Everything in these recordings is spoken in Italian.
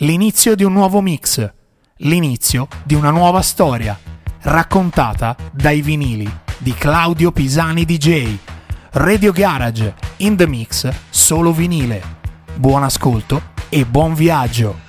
L'inizio di un nuovo mix, l'inizio di una nuova storia, raccontata dai vinili di Claudio Pisani DJ. Radio Garage, in the mix, solo vinile. Buon ascolto e buon viaggio!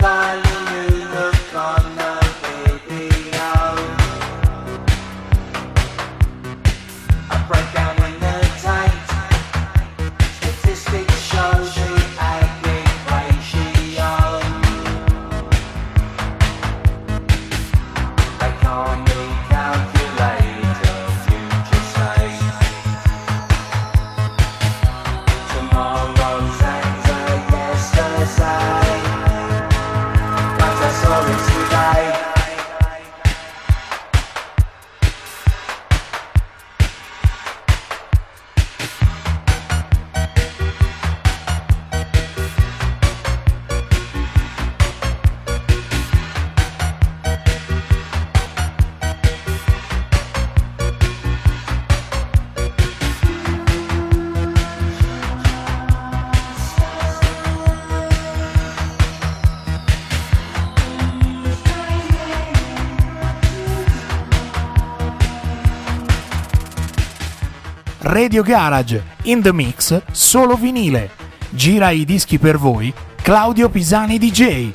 fall Radio Garage, in the mix, solo vinile. Gira i dischi per voi, Claudio Pisani DJ.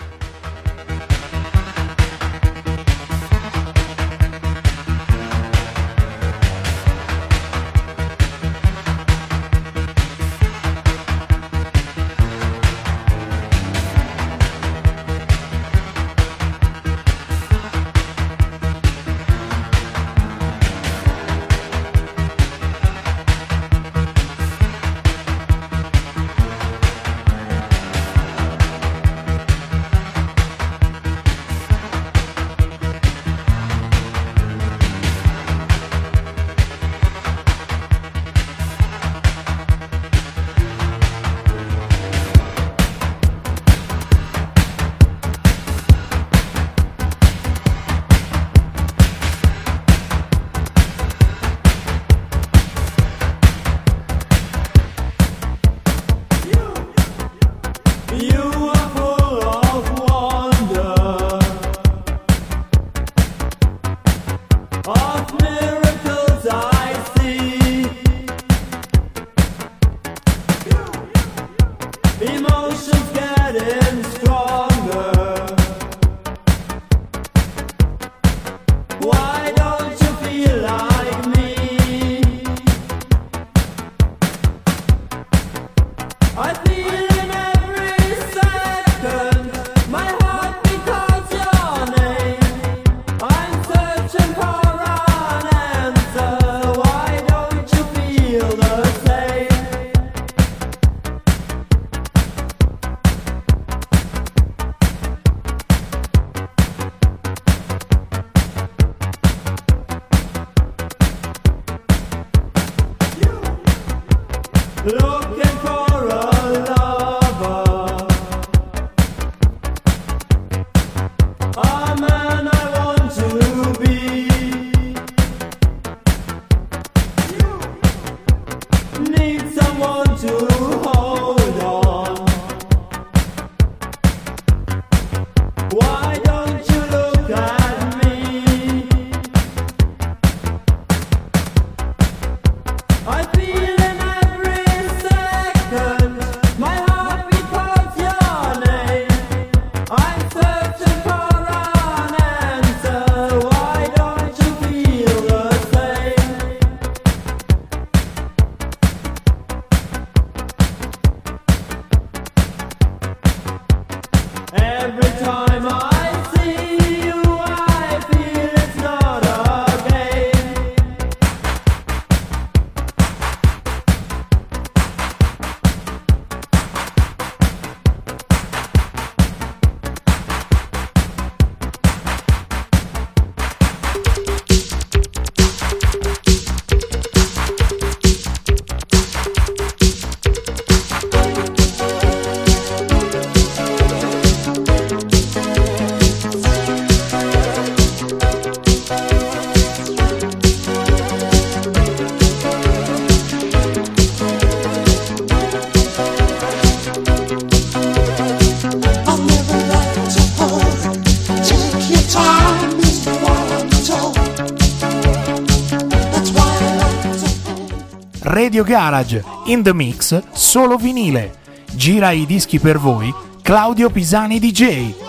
Garage, in the mix, solo vinile. Gira i dischi per voi, Claudio Pisani DJ.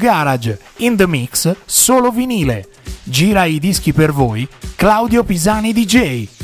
Garage, in the mix, solo vinile. Gira i dischi per voi, Claudio Pisani DJ.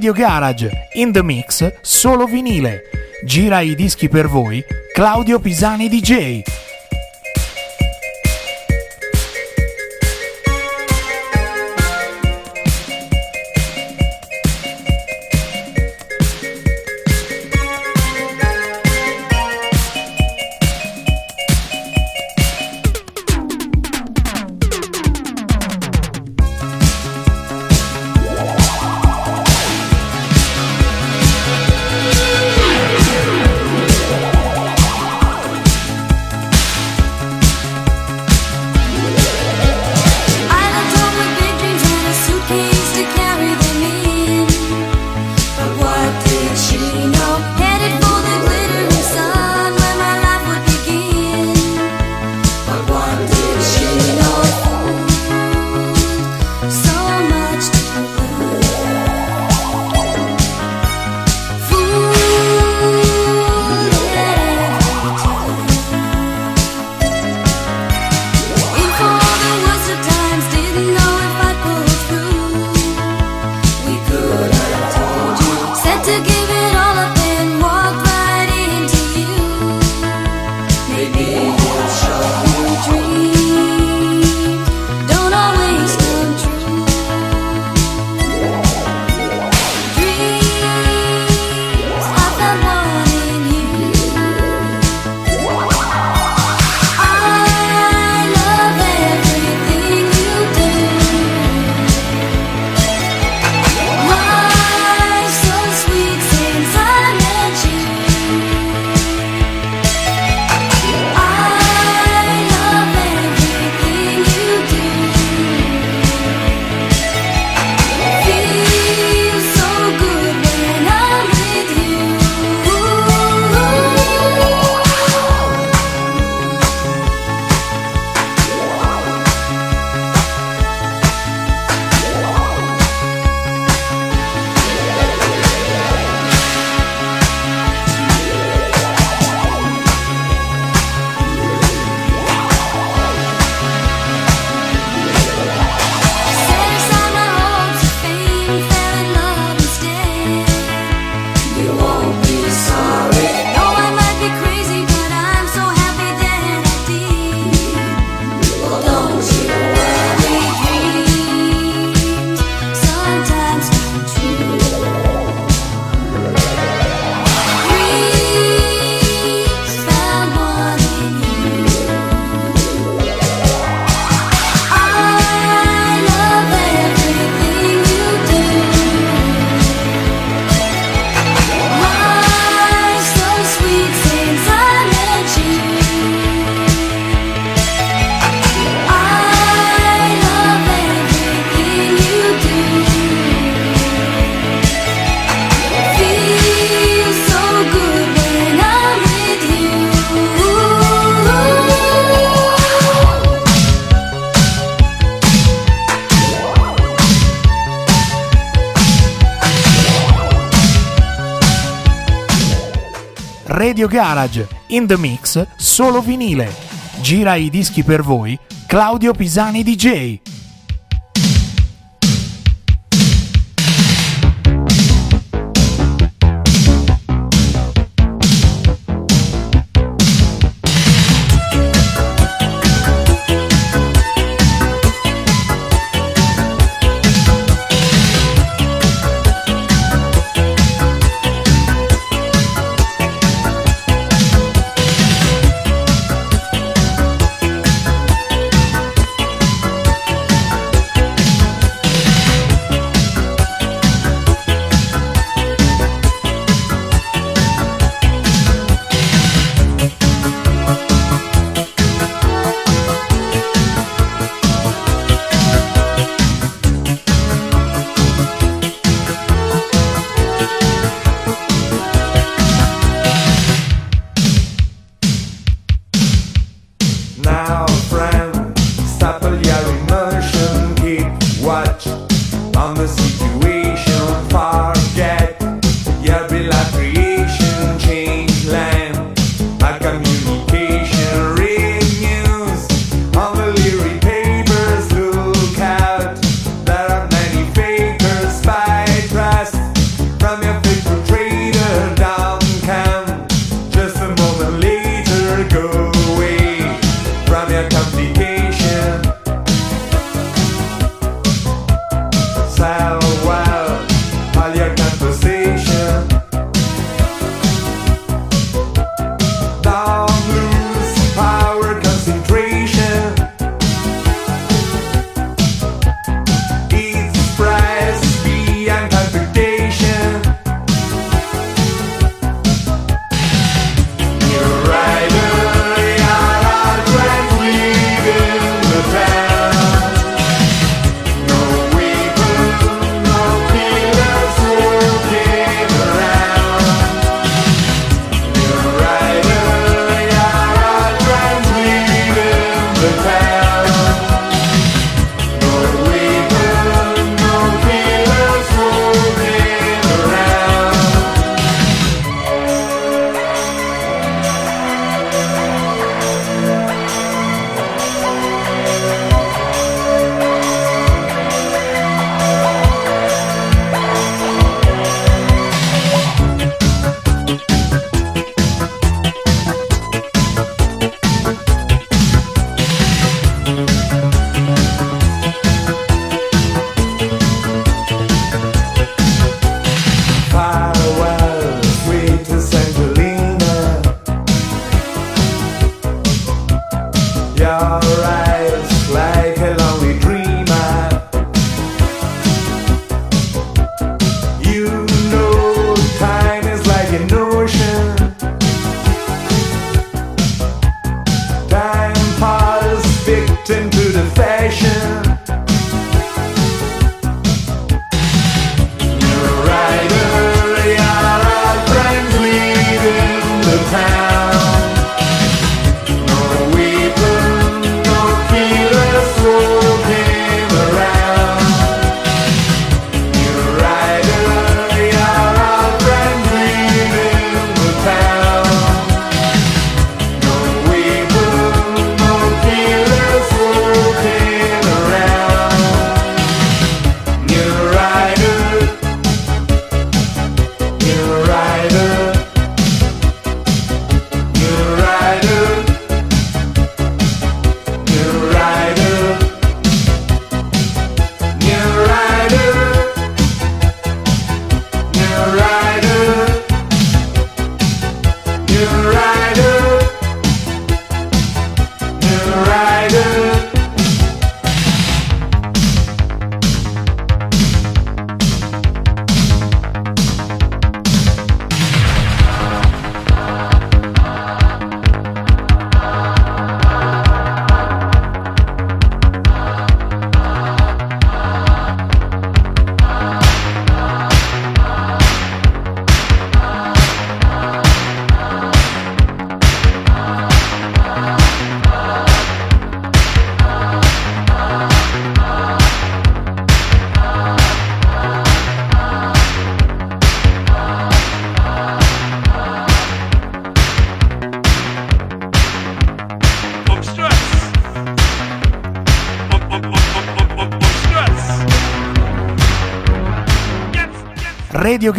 Radio Garage, in the mix, solo vinile. Gira i dischi per voi, Claudio Pisani DJ. Garage, in the mix, solo vinile. Gira i dischi per voi, Claudio Pisani DJ.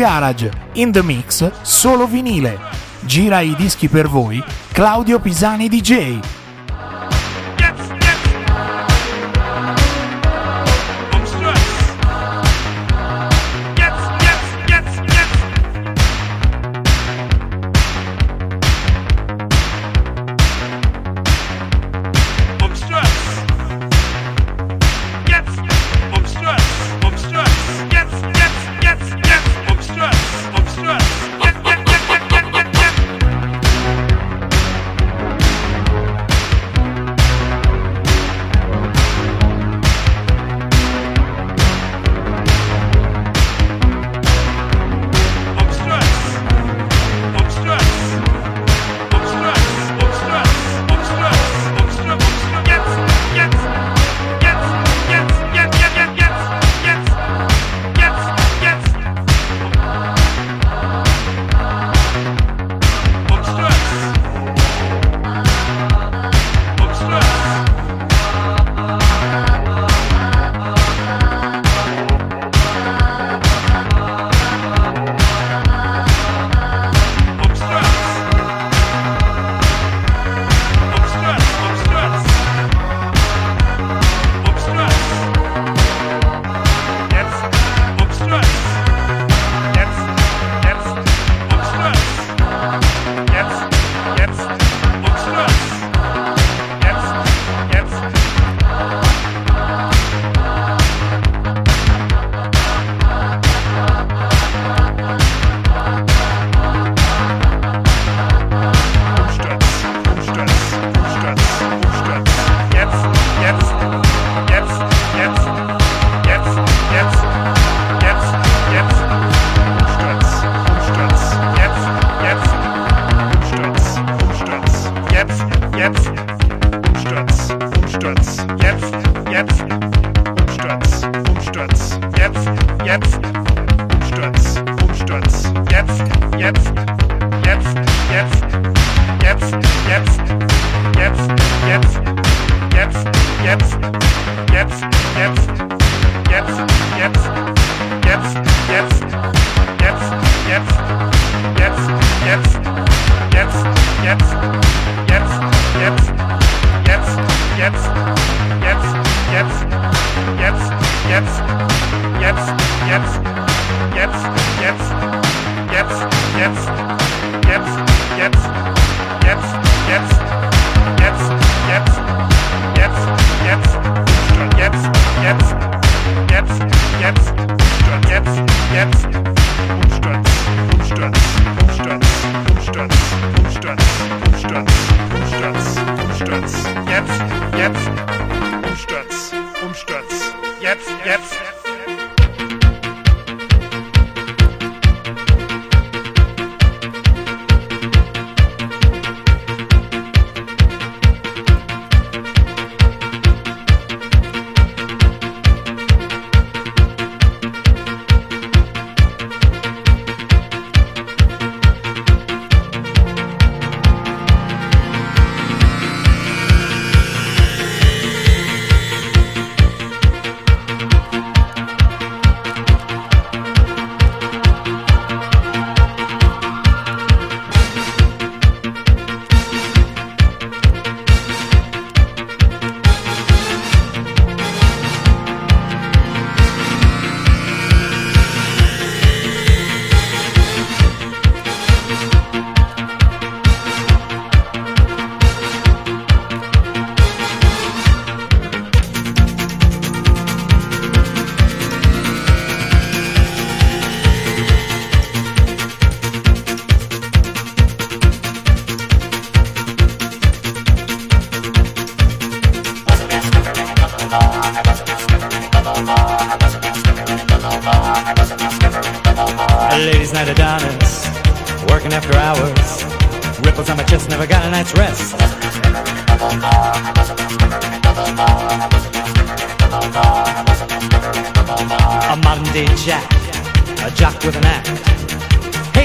Garage, in the mix, solo vinile. Gira i dischi per voi, Claudio Pisani DJ.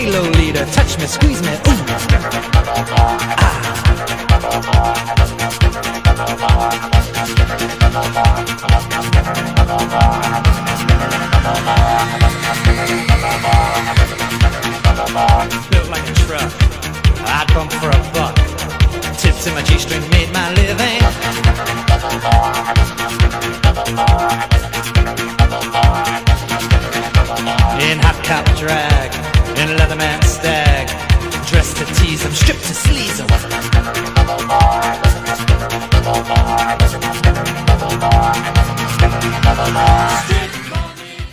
Hey Lolita, touch me, squeeze me, ooh. Ah. Built like a truck, I'd bump for a buck. Tips in my G-string made my living. In hot cop drag. In leatherman stag, dressed to tease them, stripped to sleaze them.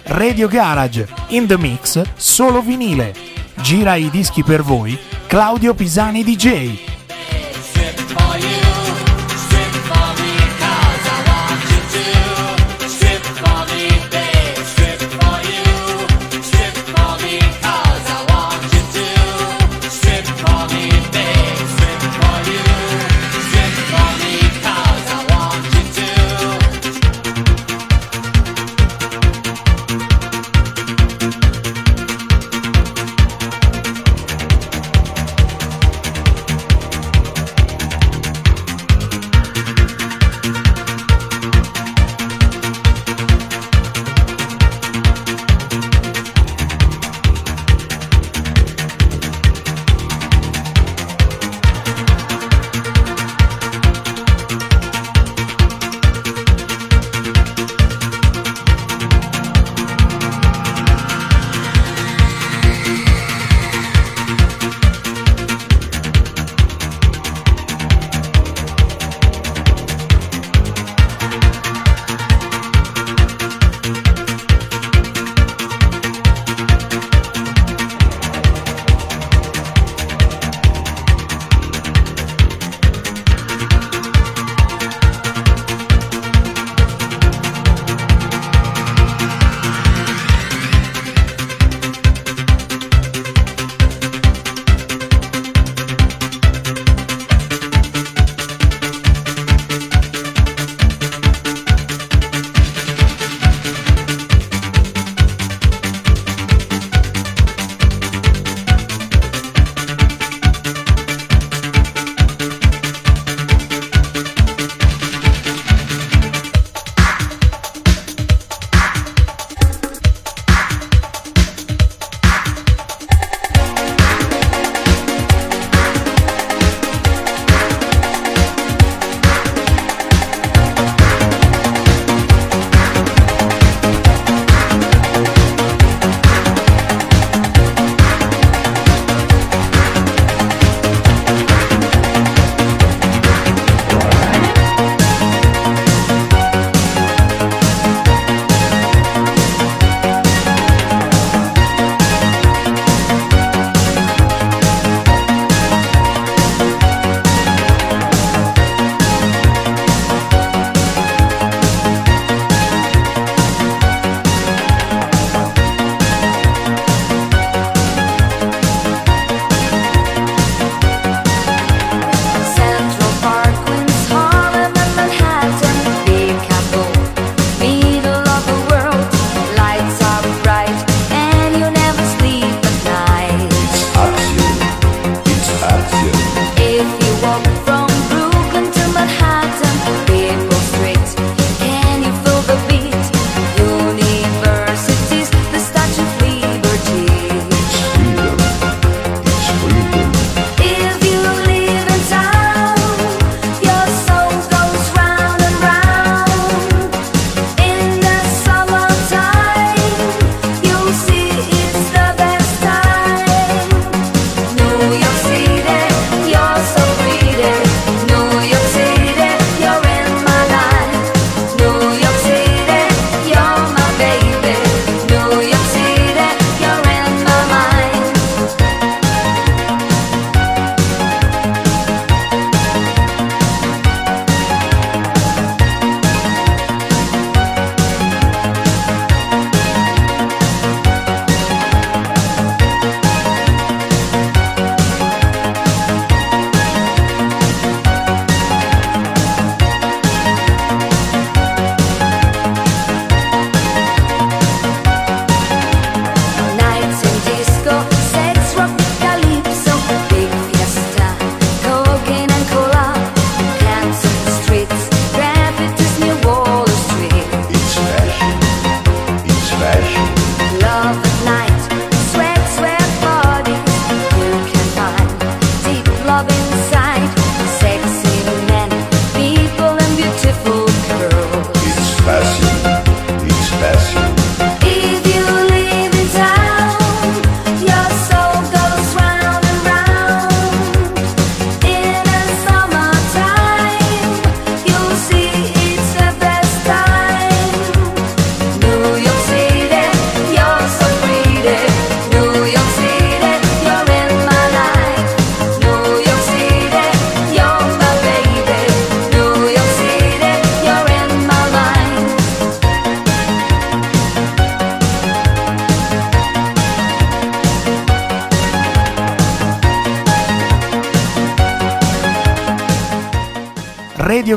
Radio Garage, in the mix, solo vinile. Gira i dischi per voi, Claudio Pisani DJ.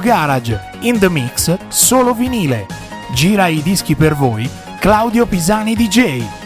Garage, In The Mix, Solo Vinile. Gira i dischi per voi Claudio Pisani DJ.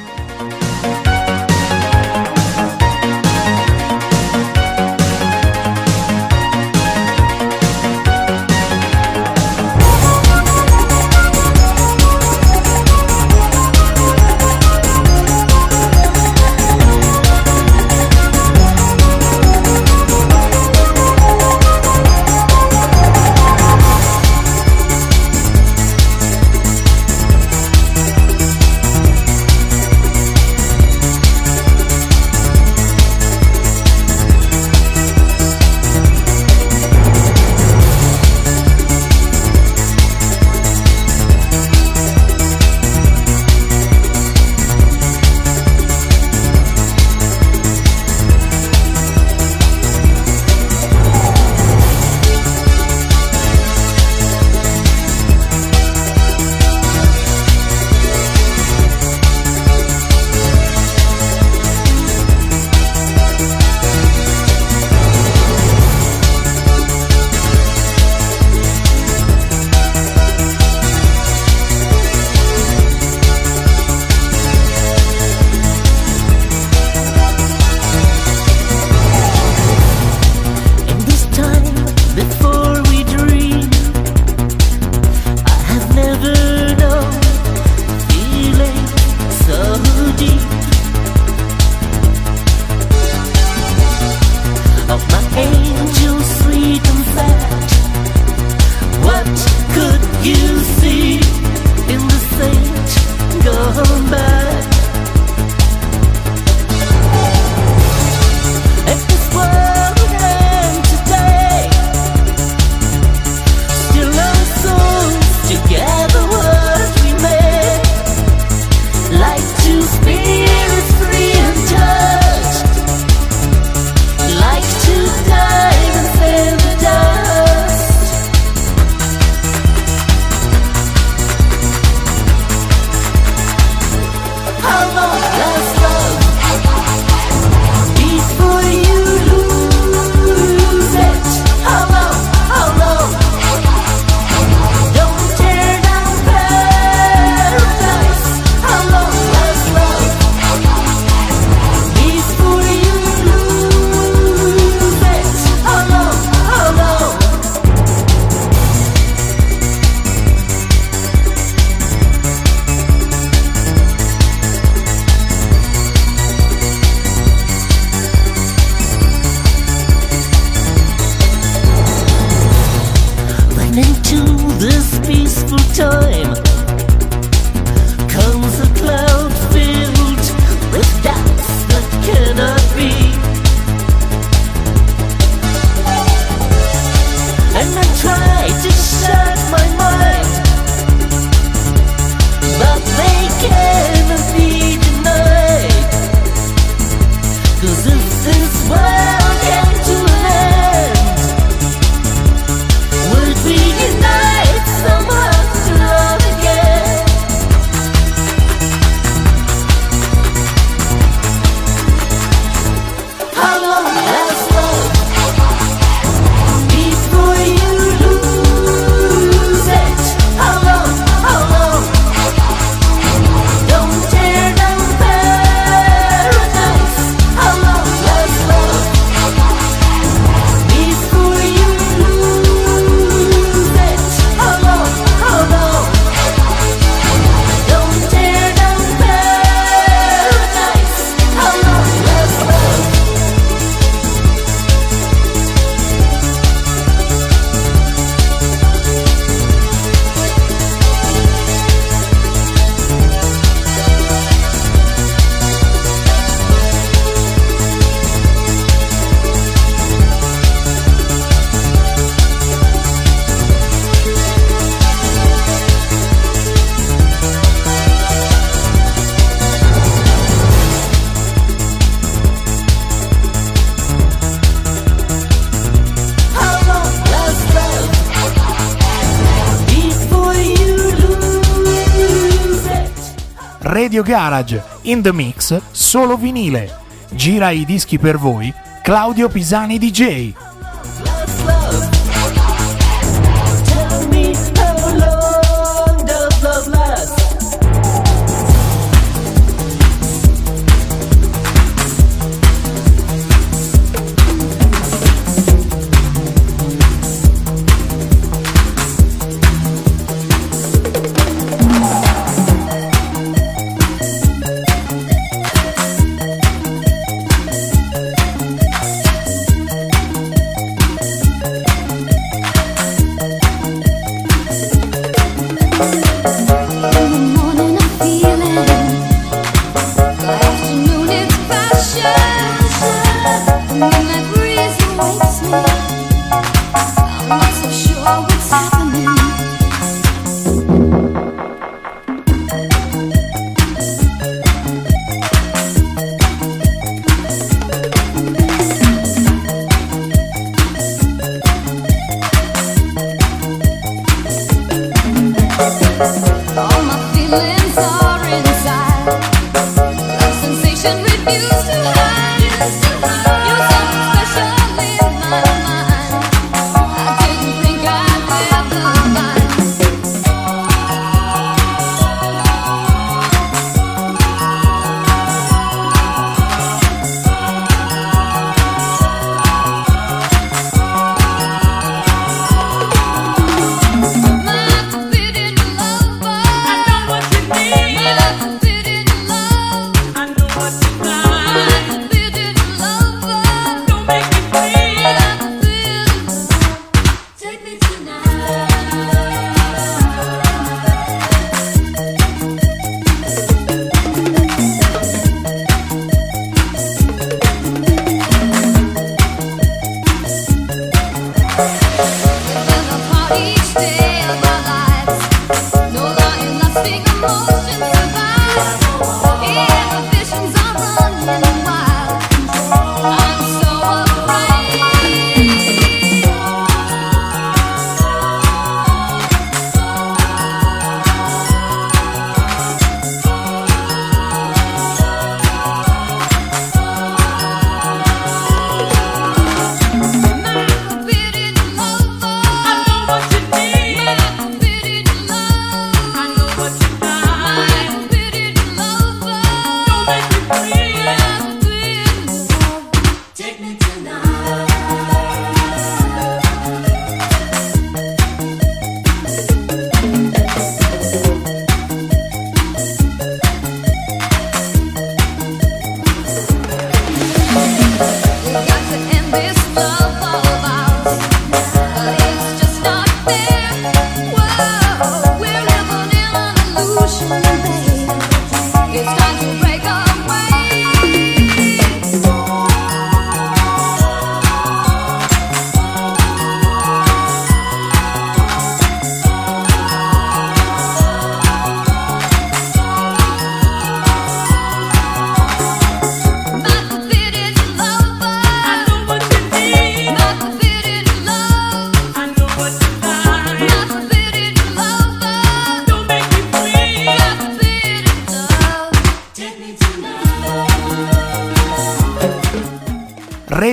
Garage, In The Mix, Solo Vinile. Gira i dischi per voi Claudio Pisani DJ.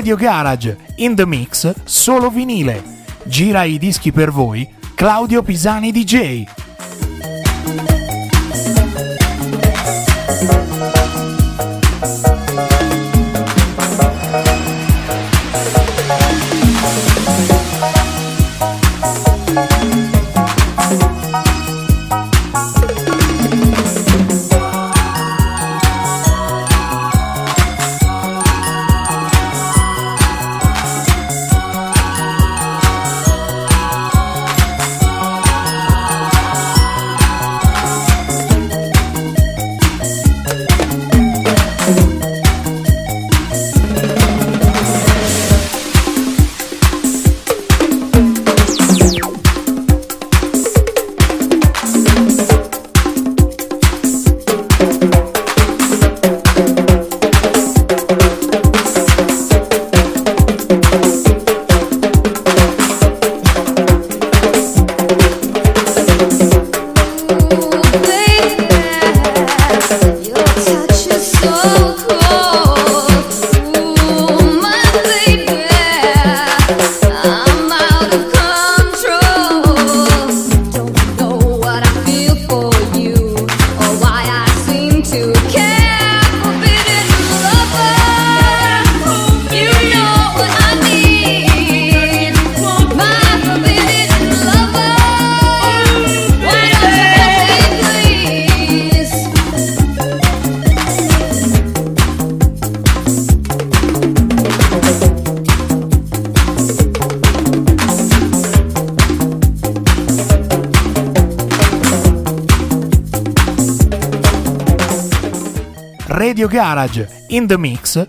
Radio Garage in the mix solo vinile. Gira i dischi per voi Claudio Pisani DJ.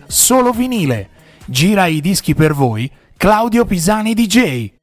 Solo vinile. Gira i dischi per voi Claudio Pisani DJ.